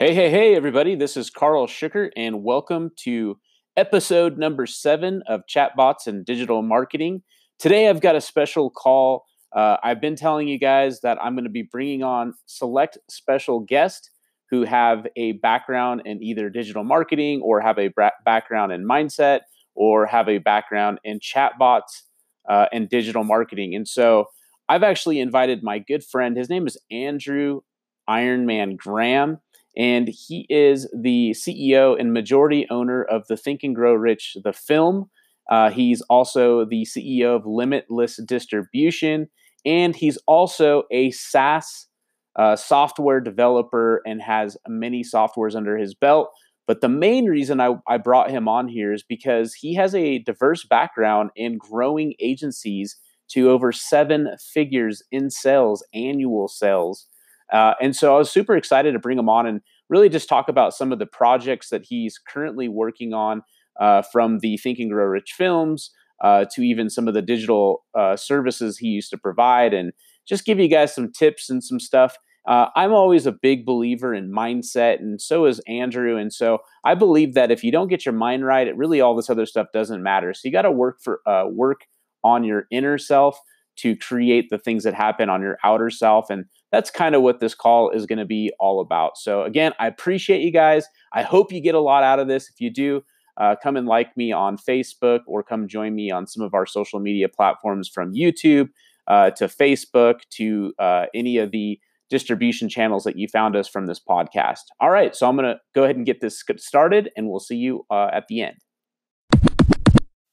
Hey, hey, hey, everybody. This is Carl Schuckert, and welcome to episode number seven of Chatbots and Digital Marketing. Today, I've got a special call. Uh, I've been telling you guys that I'm going to be bringing on select special guests who have a background in either digital marketing or have a bra- background in mindset or have a background in chatbots uh, and digital marketing. And so I've actually invited my good friend, his name is Andrew Ironman Graham and he is the CEO and majority owner of the Think and Grow Rich, the film. Uh, he's also the CEO of Limitless Distribution, and he's also a SaaS uh, software developer and has many softwares under his belt. But the main reason I, I brought him on here is because he has a diverse background in growing agencies to over seven figures in sales, annual sales. Uh, and so I was super excited to bring him on and really just talk about some of the projects that he's currently working on uh, from the Think and Grow Rich films uh, to even some of the digital uh, services he used to provide and just give you guys some tips and some stuff. Uh, I'm always a big believer in mindset, and so is Andrew. And so I believe that if you don't get your mind right, it really all this other stuff doesn't matter. So you got to work for uh, work on your inner self to create the things that happen on your outer self. And that's kind of what this call is going to be all about. So, again, I appreciate you guys. I hope you get a lot out of this. If you do, uh, come and like me on Facebook or come join me on some of our social media platforms from YouTube uh, to Facebook to uh, any of the distribution channels that you found us from this podcast. All right, so I'm going to go ahead and get this started, and we'll see you uh, at the end.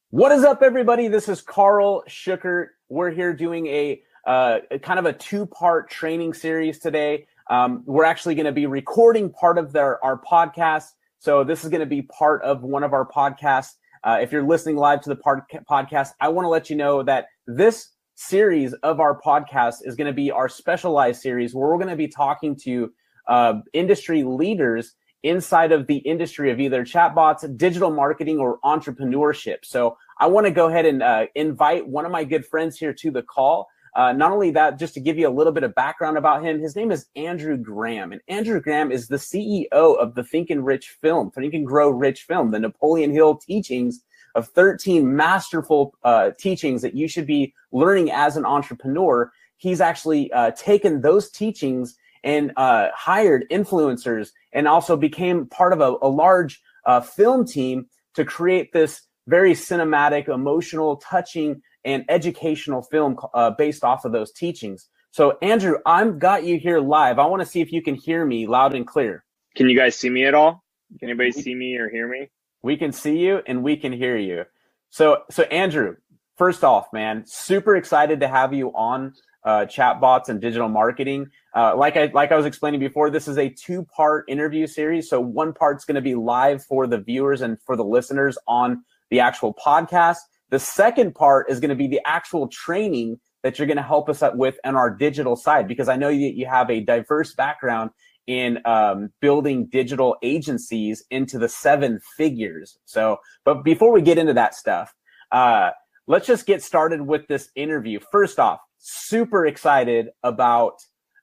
What is up, everybody? This is Carl Schuckert. We're here doing a uh, kind of a two part training series today. Um, we're actually going to be recording part of their, our podcast. So this is going to be part of one of our podcasts. Uh, if you're listening live to the part- podcast, I want to let you know that this series of our podcast is going to be our specialized series where we're going to be talking to uh, industry leaders inside of the industry of either chatbots, digital marketing, or entrepreneurship. So I want to go ahead and uh, invite one of my good friends here to the call. Uh, not only that, just to give you a little bit of background about him, his name is Andrew Graham. And Andrew Graham is the CEO of the Think and Rich film, Think and Grow Rich film, the Napoleon Hill teachings of 13 masterful uh, teachings that you should be learning as an entrepreneur. He's actually uh, taken those teachings and uh, hired influencers and also became part of a, a large uh, film team to create this very cinematic, emotional, touching and educational film uh, based off of those teachings. So, Andrew, I've got you here live. I want to see if you can hear me loud and clear. Can you guys see me at all? Can anybody see me or hear me? We can see you and we can hear you. So, so Andrew, first off, man, super excited to have you on uh, chatbots and digital marketing. Uh, like I like I was explaining before, this is a two part interview series. So one part's going to be live for the viewers and for the listeners on the actual podcast. The second part is going to be the actual training that you're going to help us out with on our digital side, because I know that you have a diverse background in um, building digital agencies into the seven figures. So, but before we get into that stuff, uh, let's just get started with this interview. First off, super excited about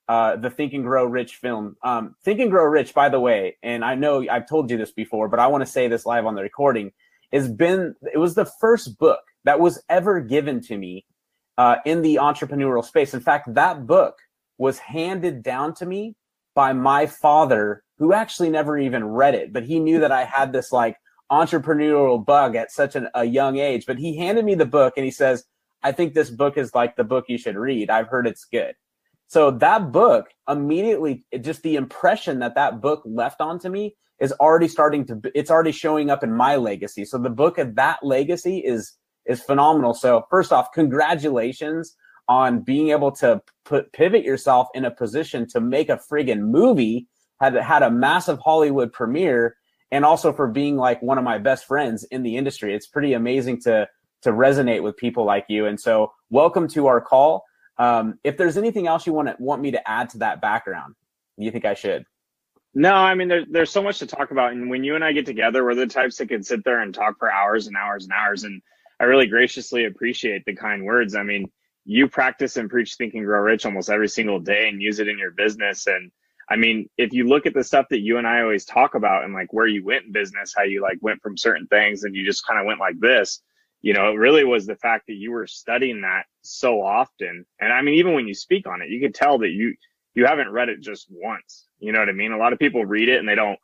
uh, the Think and Grow Rich film. Um, Think and Grow Rich, by the way, and I know I've told you this before, but I want to say this live on the recording has been it was the first book that was ever given to me uh, in the entrepreneurial space. In fact, that book was handed down to me by my father, who actually never even read it, but he knew that I had this like entrepreneurial bug at such an, a young age. But he handed me the book and he says, I think this book is like the book you should read. I've heard it's good. So that book immediately, just the impression that that book left onto me is already starting to it's already showing up in my legacy. So the book of that legacy is is phenomenal. So first off congratulations on being able to put pivot yourself in a position to make a friggin movie had had a massive hollywood premiere and also for being like one of my best friends in the industry. It's pretty amazing to to resonate with people like you. And so welcome to our call. Um, if there's anything else you want to want me to add to that background you think i should no, I mean there's there's so much to talk about, and when you and I get together, we're the types that can sit there and talk for hours and hours and hours. And I really graciously appreciate the kind words. I mean, you practice and preach Think and Grow Rich almost every single day and use it in your business, and I mean, if you look at the stuff that you and I always talk about and like where you went in business, how you like went from certain things and you just kind of went like this, you know, it really was the fact that you were studying that so often. And I mean, even when you speak on it, you could tell that you, you haven't read it just once. You know what I mean? A lot of people read it and they don't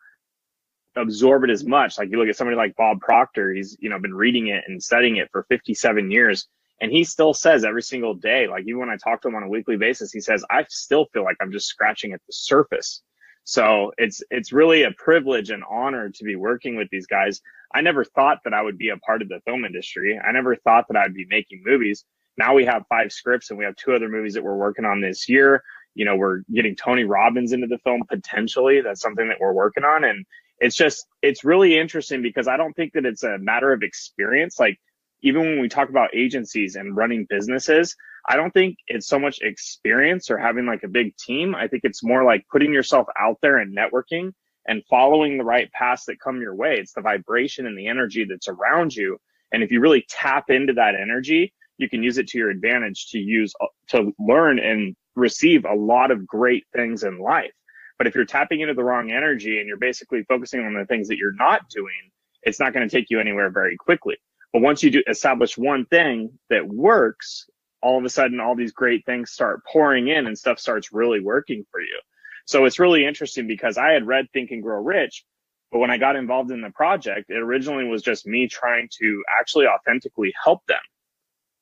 absorb it as much. Like you look at somebody like Bob Proctor, he's, you know, been reading it and studying it for 57 years. And he still says every single day, like even when I talk to him on a weekly basis, he says, I still feel like I'm just scratching at the surface. So it's, it's really a privilege and honor to be working with these guys. I never thought that I would be a part of the film industry. I never thought that I'd be making movies. Now we have five scripts and we have two other movies that we're working on this year. You know, we're getting Tony Robbins into the film potentially. That's something that we're working on. And it's just, it's really interesting because I don't think that it's a matter of experience. Like, even when we talk about agencies and running businesses, I don't think it's so much experience or having like a big team. I think it's more like putting yourself out there and networking and following the right paths that come your way. It's the vibration and the energy that's around you. And if you really tap into that energy, you can use it to your advantage to use, to learn and receive a lot of great things in life. But if you're tapping into the wrong energy and you're basically focusing on the things that you're not doing, it's not going to take you anywhere very quickly. But once you do establish one thing that works, all of a sudden all these great things start pouring in and stuff starts really working for you. So it's really interesting because I had read Think and Grow Rich, but when I got involved in the project, it originally was just me trying to actually authentically help them.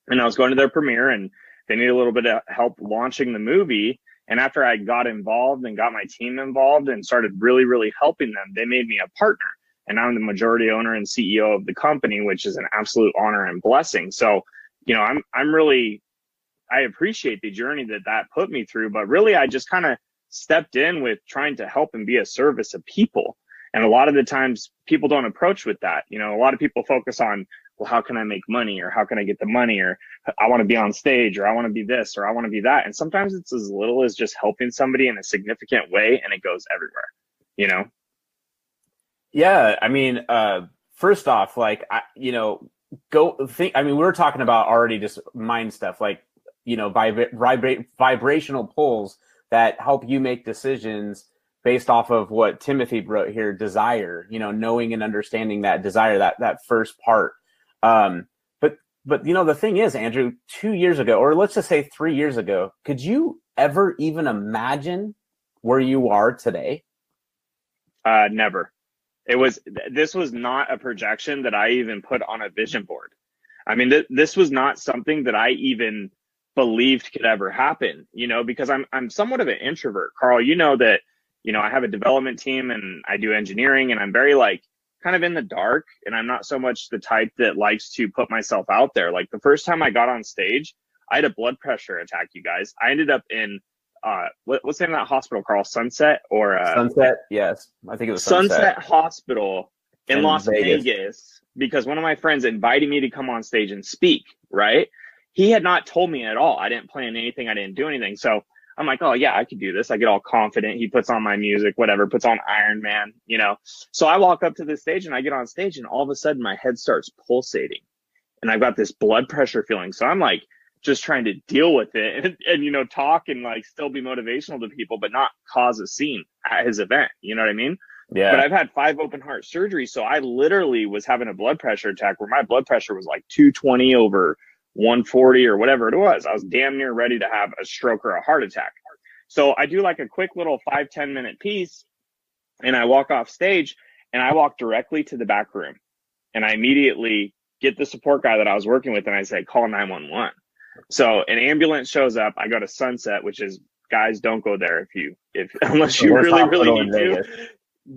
And I was going to their premiere and they needed a little bit of help launching the movie. And after I got involved and got my team involved and started really, really helping them, they made me a partner and I'm the majority owner and CEO of the company, which is an absolute honor and blessing. So, you know, I'm, I'm really, I appreciate the journey that that put me through, but really I just kind of stepped in with trying to help and be a service of people. And a lot of the times people don't approach with that. You know, a lot of people focus on, well, how can I make money or how can I get the money or I want to be on stage or I want to be this or I want to be that. And sometimes it's as little as just helping somebody in a significant way and it goes everywhere, you know? Yeah, I mean, uh, first off, like I, you know, go think. I mean, we were talking about already just mind stuff, like you know, vibra- vibra- vibrational pulls that help you make decisions based off of what Timothy wrote here, desire. You know, knowing and understanding that desire, that that first part. Um, but but you know, the thing is, Andrew, two years ago, or let's just say three years ago, could you ever even imagine where you are today? Uh, never. It was, this was not a projection that I even put on a vision board. I mean, th- this was not something that I even believed could ever happen, you know, because I'm, I'm somewhat of an introvert. Carl, you know that, you know, I have a development team and I do engineering and I'm very like kind of in the dark and I'm not so much the type that likes to put myself out there. Like the first time I got on stage, I had a blood pressure attack, you guys. I ended up in uh, what, what's the name of that hospital, Carl? Sunset or uh, Sunset? Yes, I think it was Sunset, Sunset Hospital in, in Las Vegas. Vegas. because one of my friends invited me to come on stage and speak. Right? He had not told me at all. I didn't plan anything. I didn't do anything. So I'm like, oh yeah, I could do this. I get all confident. He puts on my music, whatever, puts on Iron Man, you know. So I walk up to the stage and I get on stage and all of a sudden my head starts pulsating and I've got this blood pressure feeling. So I'm like just trying to deal with it and, and, you know talk and like still be motivational to people but not cause a scene at his event you know what i mean yeah but i've had five open heart surgeries so i literally was having a blood pressure attack where my blood pressure was like 220 over 140 or whatever it was i was damn near ready to have a stroke or a heart attack so i do like a quick little five ten minute piece and i walk off stage and i walk directly to the back room and i immediately get the support guy that i was working with and i say call 911 so an ambulance shows up. I go to Sunset, which is guys don't go there if you if unless you really really need to.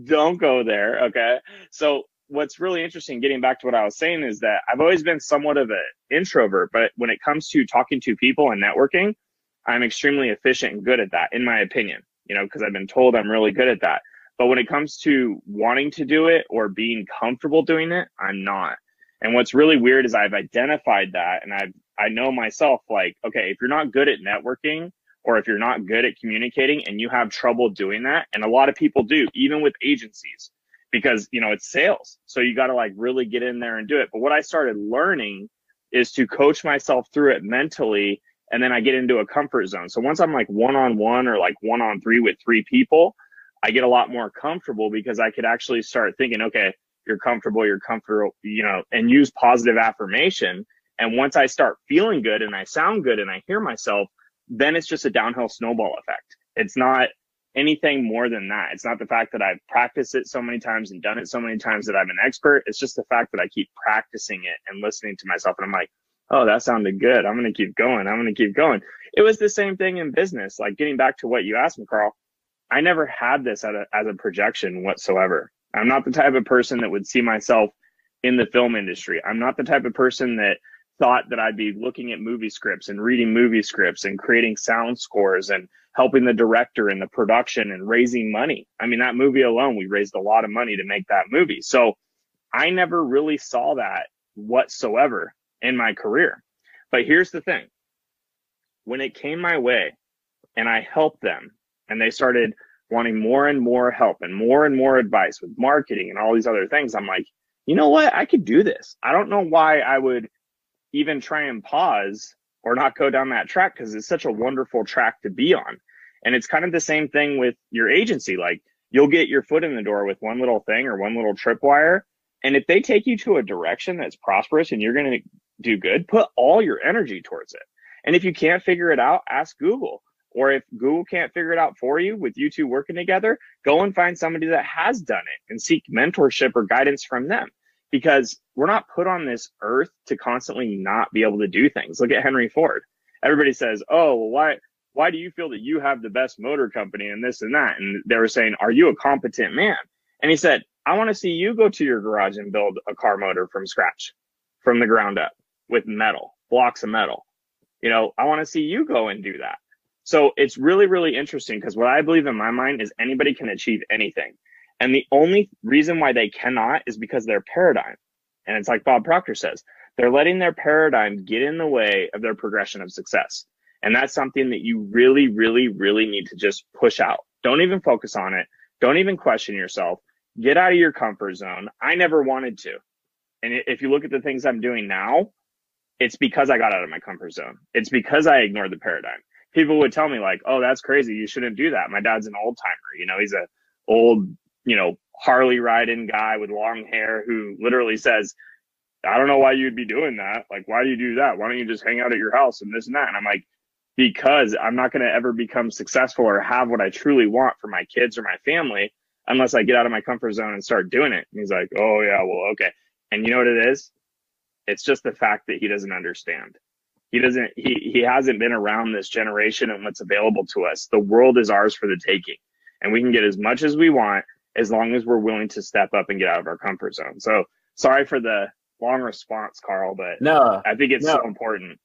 Don't go there. Okay. So what's really interesting, getting back to what I was saying, is that I've always been somewhat of an introvert, but when it comes to talking to people and networking, I'm extremely efficient and good at that, in my opinion. You know, because I've been told I'm really good at that. But when it comes to wanting to do it or being comfortable doing it, I'm not. And what's really weird is I've identified that and I've I know myself like, okay, if you're not good at networking or if you're not good at communicating and you have trouble doing that, and a lot of people do, even with agencies, because you know it's sales. So you got to like really get in there and do it. But what I started learning is to coach myself through it mentally and then I get into a comfort zone. So once I'm like one on one or like one on three with three people, I get a lot more comfortable because I could actually start thinking, okay, you're comfortable, you're comfortable, you know, and use positive affirmation. And once I start feeling good and I sound good and I hear myself, then it's just a downhill snowball effect. It's not anything more than that. It's not the fact that I've practiced it so many times and done it so many times that I'm an expert. It's just the fact that I keep practicing it and listening to myself. And I'm like, oh, that sounded good. I'm going to keep going. I'm going to keep going. It was the same thing in business. Like getting back to what you asked me, Carl, I never had this a, as a projection whatsoever. I'm not the type of person that would see myself in the film industry. I'm not the type of person that thought that I'd be looking at movie scripts and reading movie scripts and creating sound scores and helping the director in the production and raising money. I mean, that movie alone, we raised a lot of money to make that movie. So I never really saw that whatsoever in my career. But here's the thing when it came my way and I helped them and they started wanting more and more help and more and more advice with marketing and all these other things, I'm like, you know what? I could do this. I don't know why I would even try and pause or not go down that track because it's such a wonderful track to be on. And it's kind of the same thing with your agency. Like you'll get your foot in the door with one little thing or one little tripwire. And if they take you to a direction that's prosperous and you're going to do good, put all your energy towards it. And if you can't figure it out, ask Google. Or if Google can't figure it out for you with you two working together, go and find somebody that has done it and seek mentorship or guidance from them because we're not put on this earth to constantly not be able to do things. Look at Henry Ford. Everybody says, "Oh, well, why why do you feel that you have the best motor company and this and that?" And they were saying, "Are you a competent man?" And he said, "I want to see you go to your garage and build a car motor from scratch, from the ground up with metal, blocks of metal. You know, I want to see you go and do that." So it's really, really interesting because what I believe in my mind is anybody can achieve anything. And the only reason why they cannot is because their paradigm. And it's like Bob Proctor says, they're letting their paradigm get in the way of their progression of success. And that's something that you really, really, really need to just push out. Don't even focus on it. Don't even question yourself. Get out of your comfort zone. I never wanted to. And if you look at the things I'm doing now, it's because I got out of my comfort zone. It's because I ignored the paradigm. People would tell me like, "Oh, that's crazy. You shouldn't do that." My dad's an old timer. You know, he's a old you know, Harley riding guy with long hair who literally says, I don't know why you'd be doing that. Like, why do you do that? Why don't you just hang out at your house and this and that? And I'm like, because I'm not going to ever become successful or have what I truly want for my kids or my family unless I get out of my comfort zone and start doing it. And he's like, oh, yeah, well, okay. And you know what it is? It's just the fact that he doesn't understand. He doesn't, he, he hasn't been around this generation and what's available to us. The world is ours for the taking and we can get as much as we want as long as we're willing to step up and get out of our comfort zone. So sorry for the long response, Carl, but no, I think it's no. so important.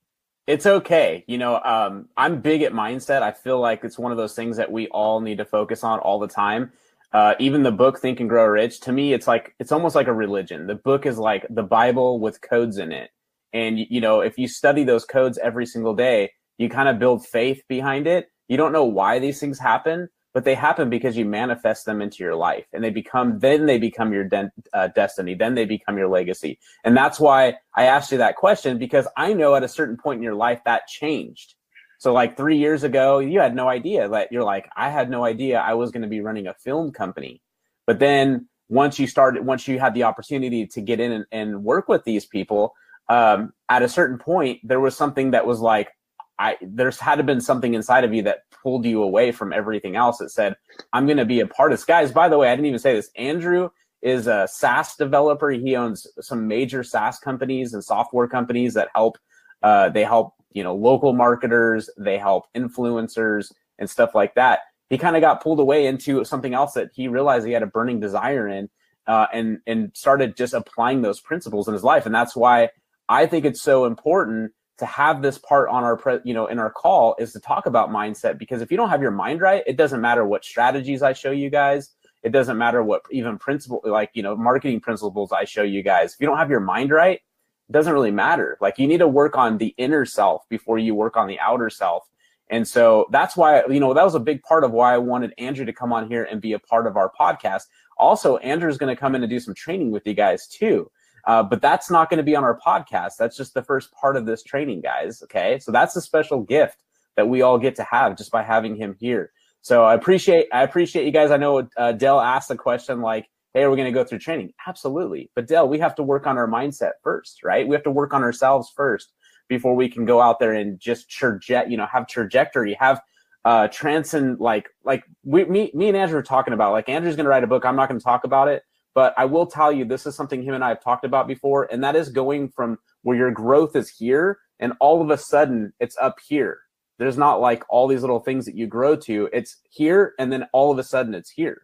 It's okay. You know, um, I'm big at mindset. I feel like it's one of those things that we all need to focus on all the time. Uh, even the book Think and Grow Rich, to me, it's like it's almost like a religion. The book is like the Bible with codes in it, and you know, if you study those codes every single day, you kind of build faith behind it. You don't know why these things happen, but they happen because you manifest them into your life and they become then they become your de- uh, destiny then they become your legacy. And that's why i asked you that question because i know at a certain point in your life that changed. So like three years ago you had no idea that you're like i had no idea i was going to be running a film company. But then once you started once you had the opportunity to get in and, and work with these people um, at a certain point there was something that was like I there's had to been something inside of you that pulled you away from everything else that said, I'm going to be a part of this. Guys, by the way, I didn't even say this. Andrew is a SaaS developer. He owns some major SaaS companies and software companies that help. Uh, they help you know local marketers. They help influencers and stuff like that. He kind of got pulled away into something else that he realized he had a burning desire in, uh, and and started just applying those principles in his life. And that's why I think it's so important to have this part on our pre, you know in our call is to talk about mindset because if you don't have your mind right it doesn't matter what strategies i show you guys. It doesn't matter what even principle like you know marketing principles i show you guys. If you don't have your mind right it doesn't really matter. Like you need to work on the inner self before you work on the outer self. And so that's why you know that was a big part of why i wanted andrew to come on here and be a part of our podcast. Also andrew's going to come in and do some training with you guys too Uh, but that's not going to be on our podcast. That's just the first part of this training, guys. Okay. So that's a special gift that we all get to have just by having him here. So I appreciate, I appreciate you guys. I know uh, Dell asked a question like, Hey, are we going to go through training? Absolutely. But Dell, we have to work on our mindset first, right? We have to work on ourselves first before we can go out there and just trajet, you know, have trajectory, have uh transcend like like we me me and Andrew are talking about like Andrew's gonna write a book. I'm not gonna talk about it, but I will tell you this is something him and I have talked about before, and that is going from where your growth is here and all of a sudden it's up here. There's not like all these little things that you grow to. It's here and then all of a sudden it's here.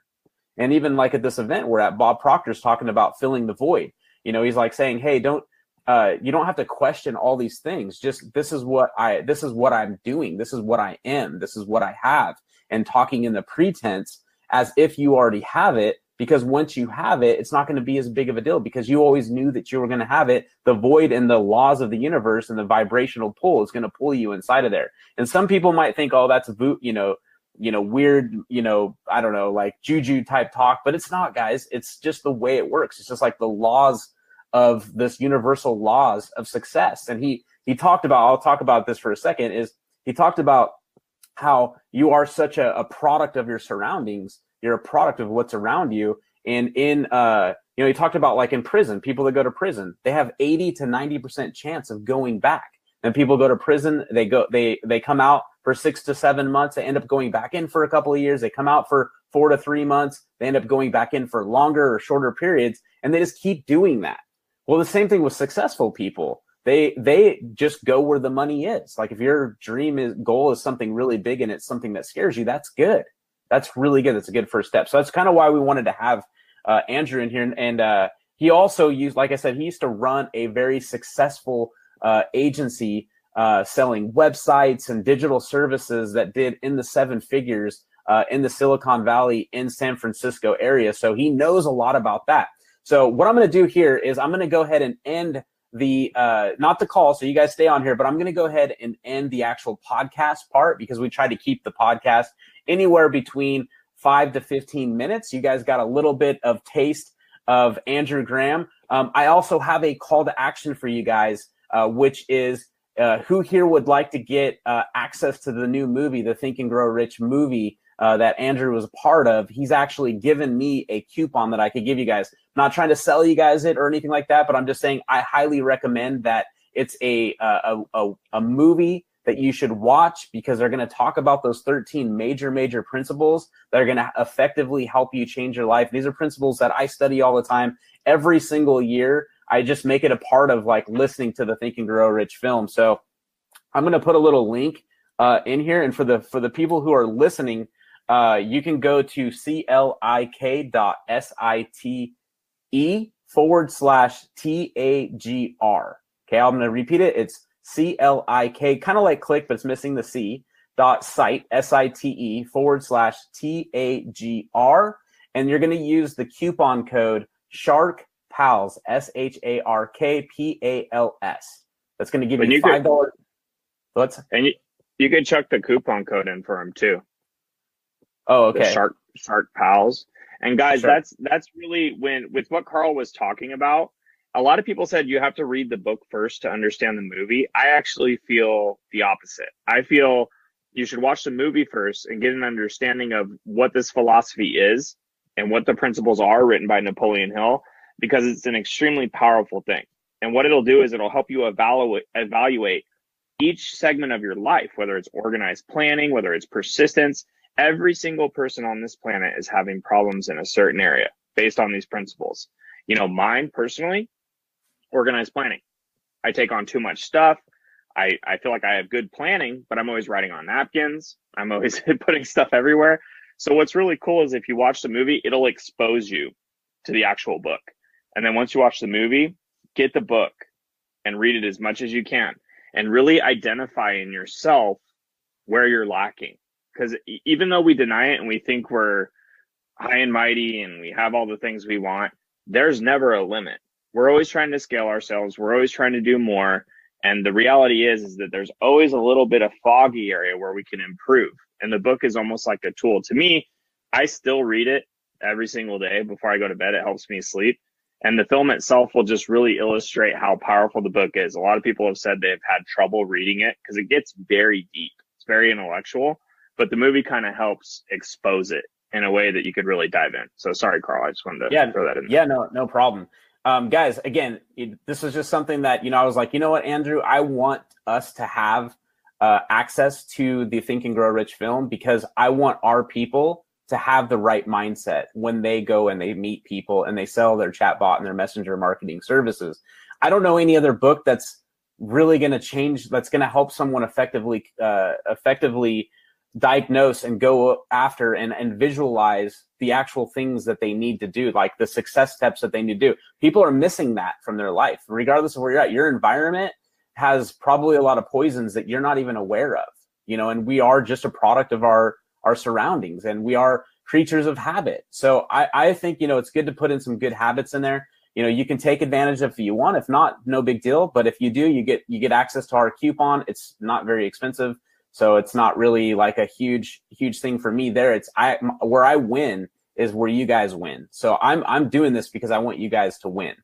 And even like at this event we're at, Bob Proctor's talking about filling the void. You know, he's like saying, Hey, don't uh, you don't have to question all these things. Just this is what I this is what I'm doing. This is what I am. This is what I have. And talking in the pretense as if you already have it, because once you have it, it's not going to be as big of a deal because you always knew that you were going to have it. The void and the laws of the universe and the vibrational pull is going to pull you inside of there. And some people might think, oh, that's a you know, you know, weird, you know, I don't know, like juju type talk, but it's not, guys. It's just the way it works. It's just like the laws of this universal laws of success. And he he talked about, I'll talk about this for a second, is he talked about how you are such a, a product of your surroundings. You're a product of what's around you. And in uh, you know, he talked about like in prison, people that go to prison, they have 80 to 90% chance of going back. And people go to prison, they go they they come out for six to seven months, they end up going back in for a couple of years, they come out for four to three months, they end up going back in for longer or shorter periods, and they just keep doing that. Well, the same thing with successful people. They they just go where the money is. Like if your dream is goal is something really big and it's something that scares you, that's good. That's really good. That's a good first step. So that's kind of why we wanted to have uh, Andrew in here. And, and uh, he also used, like I said, he used to run a very successful uh, agency uh, selling websites and digital services that did in the seven figures uh, in the Silicon Valley in San Francisco area. So he knows a lot about that. So what I'm going to do here is I'm going to go ahead and end the uh, not the call, so you guys stay on here, but I'm going to go ahead and end the actual podcast part because we try to keep the podcast anywhere between five to 15 minutes. You guys got a little bit of taste of Andrew Graham. Um, I also have a call to action for you guys, uh, which is uh, who here would like to get uh, access to the new movie, the Think and Grow Rich movie uh, that Andrew was a part of, he's actually given me a coupon that I could give you guys. I'm not trying to sell you guys it or anything like that, but I'm just saying I highly recommend that it's a a, a, a movie that you should watch because they're going to talk about those 13 major major principles that are going to effectively help you change your life. These are principles that I study all the time every single year. I just make it a part of like listening to the Think and Grow Rich film. So I'm going to put a little link uh, in here, and for the for the people who are listening, uh, you can go to clik dot site forward slash tagr. Okay, I'm going to repeat it. It's clik, kind of like click, but it's missing the c dot site s i t e forward slash t a g r, and you're going to use the coupon code Shark Pals S H A R K P A L S. That's going to give you five dollars. Let's and you, you could chuck the coupon code in for them too. Oh, okay. Shark Shark Pals. And guys, sure. that's that's really when with what Carl was talking about. A lot of people said you have to read the book first to understand the movie. I actually feel the opposite. I feel you should watch the movie first and get an understanding of what this philosophy is and what the principles are written by Napoleon Hill because it's an extremely powerful thing. And what it'll do is it'll help you evaluate evaluate each segment of your life, whether it's organized planning, whether it's persistence, every single person on this planet is having problems in a certain area based on these principles. You know, mine personally, organized planning. I take on too much stuff. I, I feel like I have good planning, but I'm always writing on napkins. I'm always putting stuff everywhere. So what's really cool is if you watch the movie, it'll expose you to the actual book. And then once you watch the movie, get the book and read it as much as you can and really identify in yourself where you're lacking because even though we deny it and we think we're high and mighty and we have all the things we want, there's never a limit. We're always trying to scale ourselves. We're always trying to do more. And the reality is, is that there's always a little bit of foggy area where we can improve. And the book is almost like a tool. To me, I still read it every single day before I go to bed. It helps me sleep. And the film itself will just really illustrate how powerful the book is. A lot of people have said they've had trouble reading it because it gets very deep. It's very intellectual, but the movie kind of helps expose it in a way that you could really dive in. So sorry, Carl. I just wanted to yeah, throw that in. There. Yeah, no, no problem. Um, guys, again, it, this is just something that, you know, I was like, you know what, Andrew, I want us to have uh, access to the Think and Grow Rich film because I want our people to have the right mindset when they go and they meet people and they sell their chatbot and their messenger marketing services. I don't know any other book that's really going to change that's going to help someone effectively uh, effectively diagnose and go after and, and visualize the actual things that they need to do like the success steps that they need to do people are missing that from their life regardless of where you're at your environment has probably a lot of poisons that you're not even aware of you know and we are just a product of our our surroundings and we are creatures of habit. So I, I think, you know, it's good to put in some good habits in there. You know, you can take advantage of if you want. If not, no big deal. But if you do, you get you get access to our coupon. It's not very expensive. So it's not really like a huge, huge thing for me there. It's I where I win is where you guys win. So I'm I'm doing this because I want you guys to win.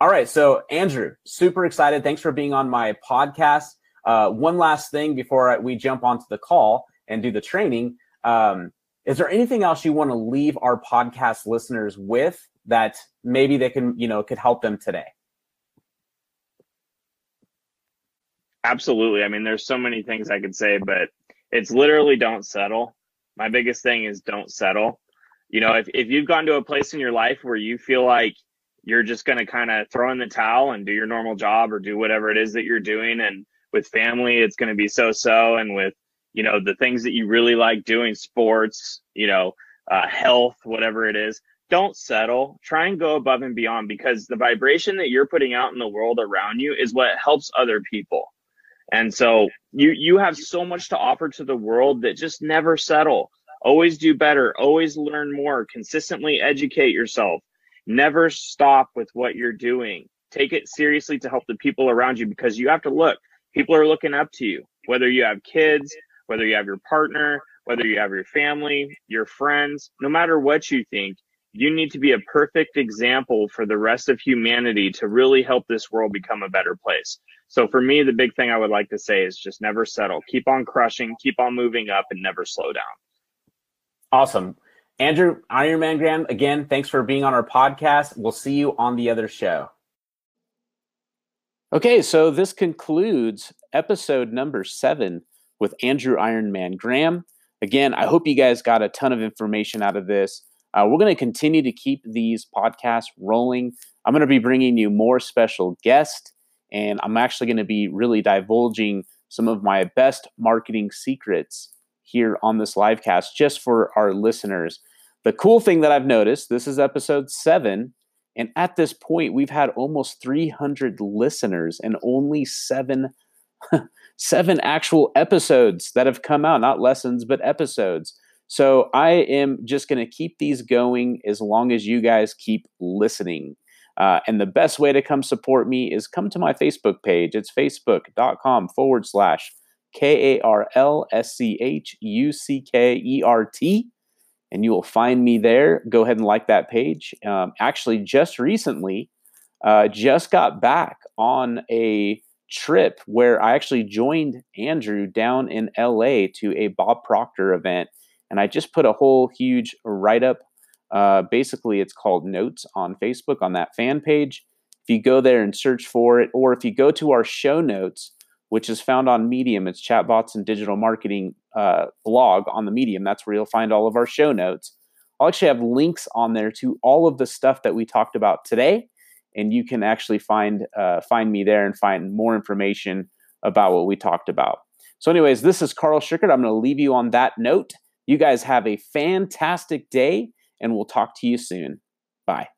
All right. So Andrew, super excited. Thanks for being on my podcast. Uh, one last thing before we jump onto the call and do the training. Um, is there anything else you want to leave our podcast listeners with that maybe they can, you know, could help them today? Absolutely. I mean, there's so many things I could say, but it's literally don't settle. My biggest thing is don't settle. You know, if, if you've gone to a place in your life where you feel like you're just going to kind of throw in the towel and do your normal job or do whatever it is that you're doing, and with family, it's going to be so so, and with you know, the things that you really like doing, sports, you know, uh, health, whatever it is, don't settle. Try and go above and beyond because the vibration that you're putting out in the world around you is what helps other people. And so you you have so much to offer to the world that just never settle. Always do better, always learn more, consistently educate yourself. Never stop with what you're doing. Take it seriously to help the people around you because you have to look. People are looking up to you. Whether you have kids, whether you have your partner, whether you have your family, your friends, no matter what you think, you need to be a perfect example for the rest of humanity to really help this world become a better place. So for me, the big thing I would like to say is just never settle. Keep on crushing, keep on moving up, and never slow down. Awesome. Andrew, Ironman Graham, again, thanks for being on our podcast. We'll see you on the other show. Okay, so this concludes episode number seven with Andrew Ironman Graham. Again, I hope you guys got a ton of information out of this. Uh, we're going to continue to keep these podcasts rolling. I'm going to be bringing you more special guests, and I'm actually going to be really divulging some of my best marketing secrets here on this live cast just for our listeners. The cool thing that I've noticed this is episode seven, and at this point, we've had almost 300 listeners and only seven seven actual episodes that have come out, not lessons, but episodes. So I am just going to keep these going as long as you guys keep listening. Uh, and the best way to come support me is come to my Facebook page. It's facebook.com forward slash K A R L S C H U C K E R T. And you will find me there. Go ahead and like that page. Um, actually, just recently, uh, just got back on a trip where I actually joined Andrew down in LA to a Bob Proctor event. And I just put a whole huge write up. Uh, basically, it's called Notes on Facebook on that fan page. If you go there and search for it, or if you go to our show notes, which is found on Medium, it's Chatbots and Digital Marketing uh, blog on the Medium. That's where you'll find all of our show notes. I'll actually have links on there to all of the stuff that we talked about today and you can actually find uh, find me there and find more information about what we talked about. So, anyways, this is Carl Schuckert. I'm going to leave you on that note. You guys have a fantastic day, and we'll talk to you soon. Bye.